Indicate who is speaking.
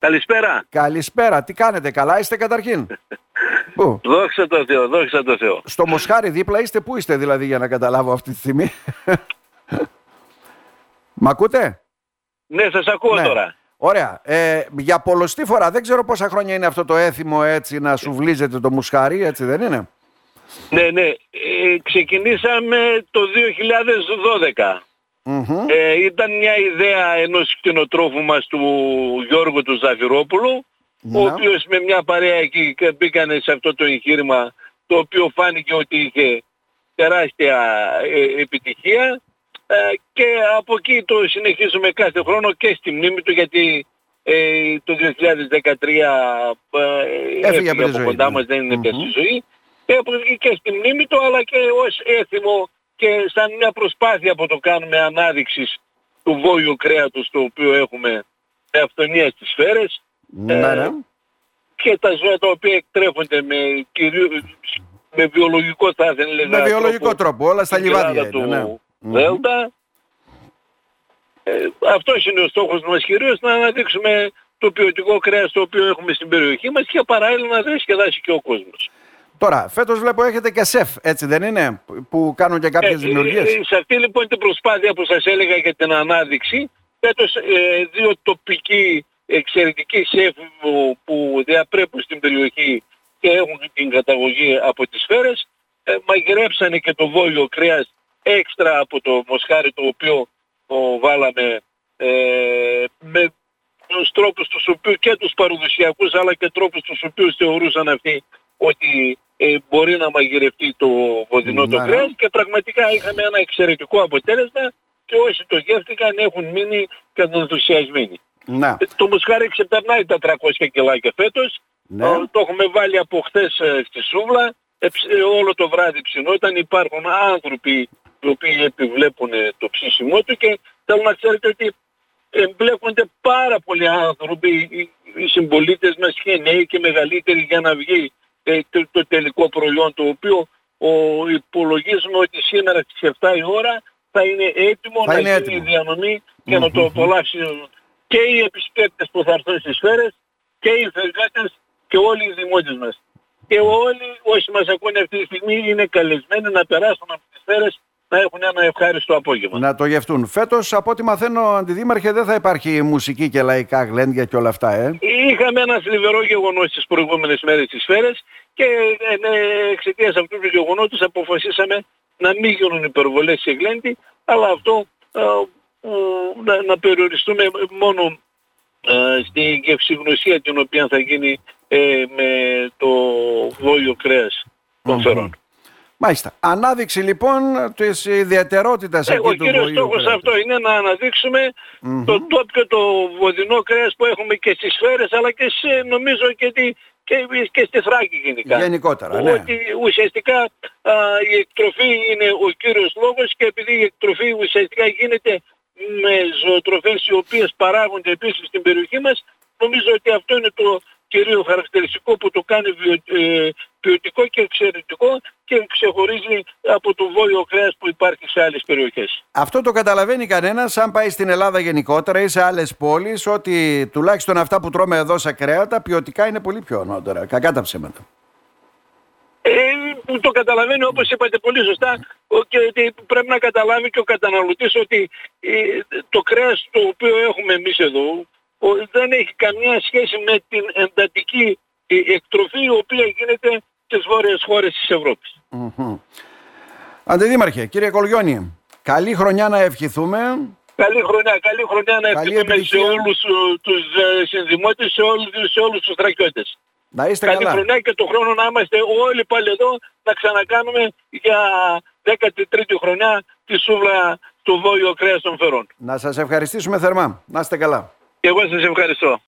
Speaker 1: Καλησπέρα.
Speaker 2: Καλησπέρα. Τι κάνετε, καλά είστε καταρχήν;
Speaker 1: Πού; Δόξα τω Θεώ, δόξα τω Θεώ.
Speaker 2: Στο Μοσχάρι δίπλα είστε, πού είστε δηλαδή για να καταλάβω αυτή τη στιγμή; Μ' ακούτε;
Speaker 1: Ναι, σας ακούω
Speaker 2: Ναι.
Speaker 1: τώρα.
Speaker 2: Ωραία. Ε, για πολλωστή φορά, δεν ξέρω πόσα χρόνια είναι αυτό το έθιμο έτσι να σου βλύζετε το μουσχάρι, έτσι δεν είναι;
Speaker 1: Ναι, ναι. Ε, ξεκινήσαμε το 2012.
Speaker 2: Μμμ.
Speaker 1: Ε, ήταν μια ιδέα ενός κτηνοτρόφου μας του Γιώργου του Ζαφυρόπουλου ο
Speaker 2: Να.
Speaker 1: οποίος με μια παρέα εκεί και μπήκανε σε αυτό το εγχείρημα το οποίο φάνηκε ότι είχε τεράστια ε, επιτυχία ε, και από εκεί το συνεχίζουμε κάθε χρόνο και στη μνήμη του γιατί ε, το 2013 ε, έφυγε
Speaker 2: από τη
Speaker 1: από
Speaker 2: ζωή,
Speaker 1: κοντά
Speaker 2: ναι.
Speaker 1: μας, δεν είναι πια
Speaker 2: Μμμ.
Speaker 1: στη ζωή και από εκεί και στη μνήμη του αλλά και ως έθιμο και σαν μια προσπάθεια που το κάνουμε ανάδειξης του βόλιου κρέατος το οποίο έχουμε με αυθονία στις σφαίρες
Speaker 2: Ναι, ναι.
Speaker 1: και τα ζώα τα οποία εκτρέφονται με, κυρίως, με βιολογικό θα ήθελα
Speaker 2: Με βιολογικό τρόπο, όλα στα
Speaker 1: στην
Speaker 2: λιβάδια
Speaker 1: Ελλάδα
Speaker 2: είναι. Ναι.
Speaker 1: του
Speaker 2: Μμμ.
Speaker 1: Δέλτα. Ε, αυτός είναι ο στόχος μας κυρίως να αναδείξουμε το ποιοτικό κρέας το οποίο έχουμε στην περιοχή μας και παράλληλα να διασκεδάσει και ο κόσμος.
Speaker 2: Τώρα, φέτος βλέπω έχετε και σεφ, έτσι δεν είναι, που κάνουν και κάποιες
Speaker 1: Ε,
Speaker 2: δημιουργίες.
Speaker 1: ε, σε αυτή λοιπόν την προσπάθεια που σας έλεγα για την ανάδειξη, φέτος ε, δύο τοπικοί εξαιρετικοί σεφ που, που διαπρέπουν στην περιοχή και έχουν την καταγωγή από τις σφαίρες, ε, μαγειρέψανε και το βόλιο κρέας έξτρα από το μοσχάρι το οποίο το βάλαμε ε, με τους τρόπους τους οποίους και τους παραδοσιακούς αλλά και τρόπους τους οποίους θεωρούσαν αυτοί ότι ε, μπορεί να μαγειρευτεί το βοδινό το
Speaker 2: Ναι, ναι.
Speaker 1: κρέας και πραγματικά είχαμε ένα εξαιρετικό αποτέλεσμα και όσοι το γεύτηκαν έχουν μείνει κατενθουσιασμένοι.
Speaker 2: Να,
Speaker 1: Ε, Το μοσχάρι ξεπερνάει τα 300 κιλάκια φέτος.
Speaker 2: ναι.
Speaker 1: Ε, Το έχουμε βάλει από χθες ε, στη σούβλα. Ε, ψ- ε, όλο το βράδυ ψινόταν. Υπάρχουν άνθρωποι οι οποίοι επιβλέπουν ε, το ψήσιμό του και θέλω να ξέρετε ότι εμπλέκονται πάρα πολλοί άνθρωποι, οι, οι συμπολίτες μας και νέοι και μεγαλύτεροι για να βγει ε, το, το τελικό προϊόν το οποίο ο, υπολογίζουμε ότι σήμερα στις 7 η ώρα θα είναι έτοιμο
Speaker 2: Θα
Speaker 1: να
Speaker 2: είναι
Speaker 1: γίνει
Speaker 2: έτοιμο.
Speaker 1: η διανομή και να το
Speaker 2: Μμμ.
Speaker 1: απολαύσουν και οι επισκέπτες που θα έρθουν στις σφαίρες και οι φεργάτες και όλοι οι δημότες μας. Και όλοι όσοι μας ακούνε αυτή τη στιγμή είναι καλεσμένοι να περάσουν από τις σφαίρες να έχουν ένα ευχάριστο απόγευμα.
Speaker 2: Να το γευτούν. Φέτος, από ό,τι μαθαίνω, αντιδήμαρχε, δεν θα υπάρχει μουσική και λαϊκά γλέντια και όλα αυτά, ε;
Speaker 1: Είχαμε ένα θλιβερό γεγονός τις προηγούμενες μέρες στις σφαίρες και ε, ναι, εξαιτίας αυτού του γεγονότος αποφασίσαμε να μην γίνουν υπερβολές σε γλέντι, αλλά αυτό ε, που να, να περιοριστούμε μόνο ε, στην γευσηγνωσία την οποία θα γίνει ε, με το βόλιο κρέας των
Speaker 2: Μμμ.
Speaker 1: φερών.
Speaker 2: Μάλιστα. Ανάδειξη λοιπόν της ιδιαιτερότητας
Speaker 1: Ε,
Speaker 2: εκεί
Speaker 1: ο
Speaker 2: του
Speaker 1: κύριος
Speaker 2: βοήου
Speaker 1: στόχος
Speaker 2: κρέατος.
Speaker 1: αυτό είναι να αναδείξουμε
Speaker 2: Μμμ.
Speaker 1: το τόπιο το βοδινό κρέας που έχουμε και στις σφαίρες αλλά και σε, νομίζω και, τη, και, και στη Θράκη γενικά.
Speaker 2: Γενικότερα, ναι.
Speaker 1: Ότι ουσιαστικά α, η εκτροφή είναι ο κύριος λόγος και επειδή η εκτροφή ουσιαστικά γίνεται με ζωοτροφές οι οποίες παράγονται επίσης στην περιοχή μας, νομίζω ότι αυτό είναι το κυρίως χαρακτηριστικό που το κάνει βιο- ε, ποιοτικό και εξαιρετικό και ξεχωρίζει από το βόλιο κρέας που υπάρχει σε άλλες περιοχές.
Speaker 2: Αυτό το καταλαβαίνει κανένας αν πάει στην Ελλάδα γενικότερα ή σε άλλες πόλεις ότι τουλάχιστον αυτά που τρώμε εδώ σε κρέατα ποιοτικά είναι πολύ πιο ανώτερα. Κακά τα ψέματα.
Speaker 1: Ε, που το καταλαβαίνει όπως είπατε πολύ σωστά ο- και ότι πρέπει να καταλάβει και ο καταναλωτής ότι ε, το κρέας το οποίο έχουμε εμείς εδώ ο- δεν έχει καμία σχέση με την εντατική ε, εκτροφή η οποία γίνεται στις βόρειες χώρες της Ευρώπης.
Speaker 2: Μμμ. Αντιδήμαρχε, κύριε Κολγιόνι, καλή χρονιά να ευχηθούμε.
Speaker 1: Καλή χρονιά, καλή χρονιά να
Speaker 2: Καλή
Speaker 1: ευχηθούμε σε
Speaker 2: επιτυχία.
Speaker 1: όλους ε, τους ε, συνδημότες, σε όλους, σε όλους τους στρατιώτες.
Speaker 2: Να είστε
Speaker 1: Καλή
Speaker 2: καλά.
Speaker 1: χρονιά και το χρόνο να είμαστε όλοι πάλι εδώ να ξανακάνουμε για 13η χρονιά τη σούβλα του Βόλιο Κρέας των Φερών.
Speaker 2: Να σας ευχαριστήσουμε θερμά. Να είστε καλά.
Speaker 1: Και εγώ σας ευχαριστώ.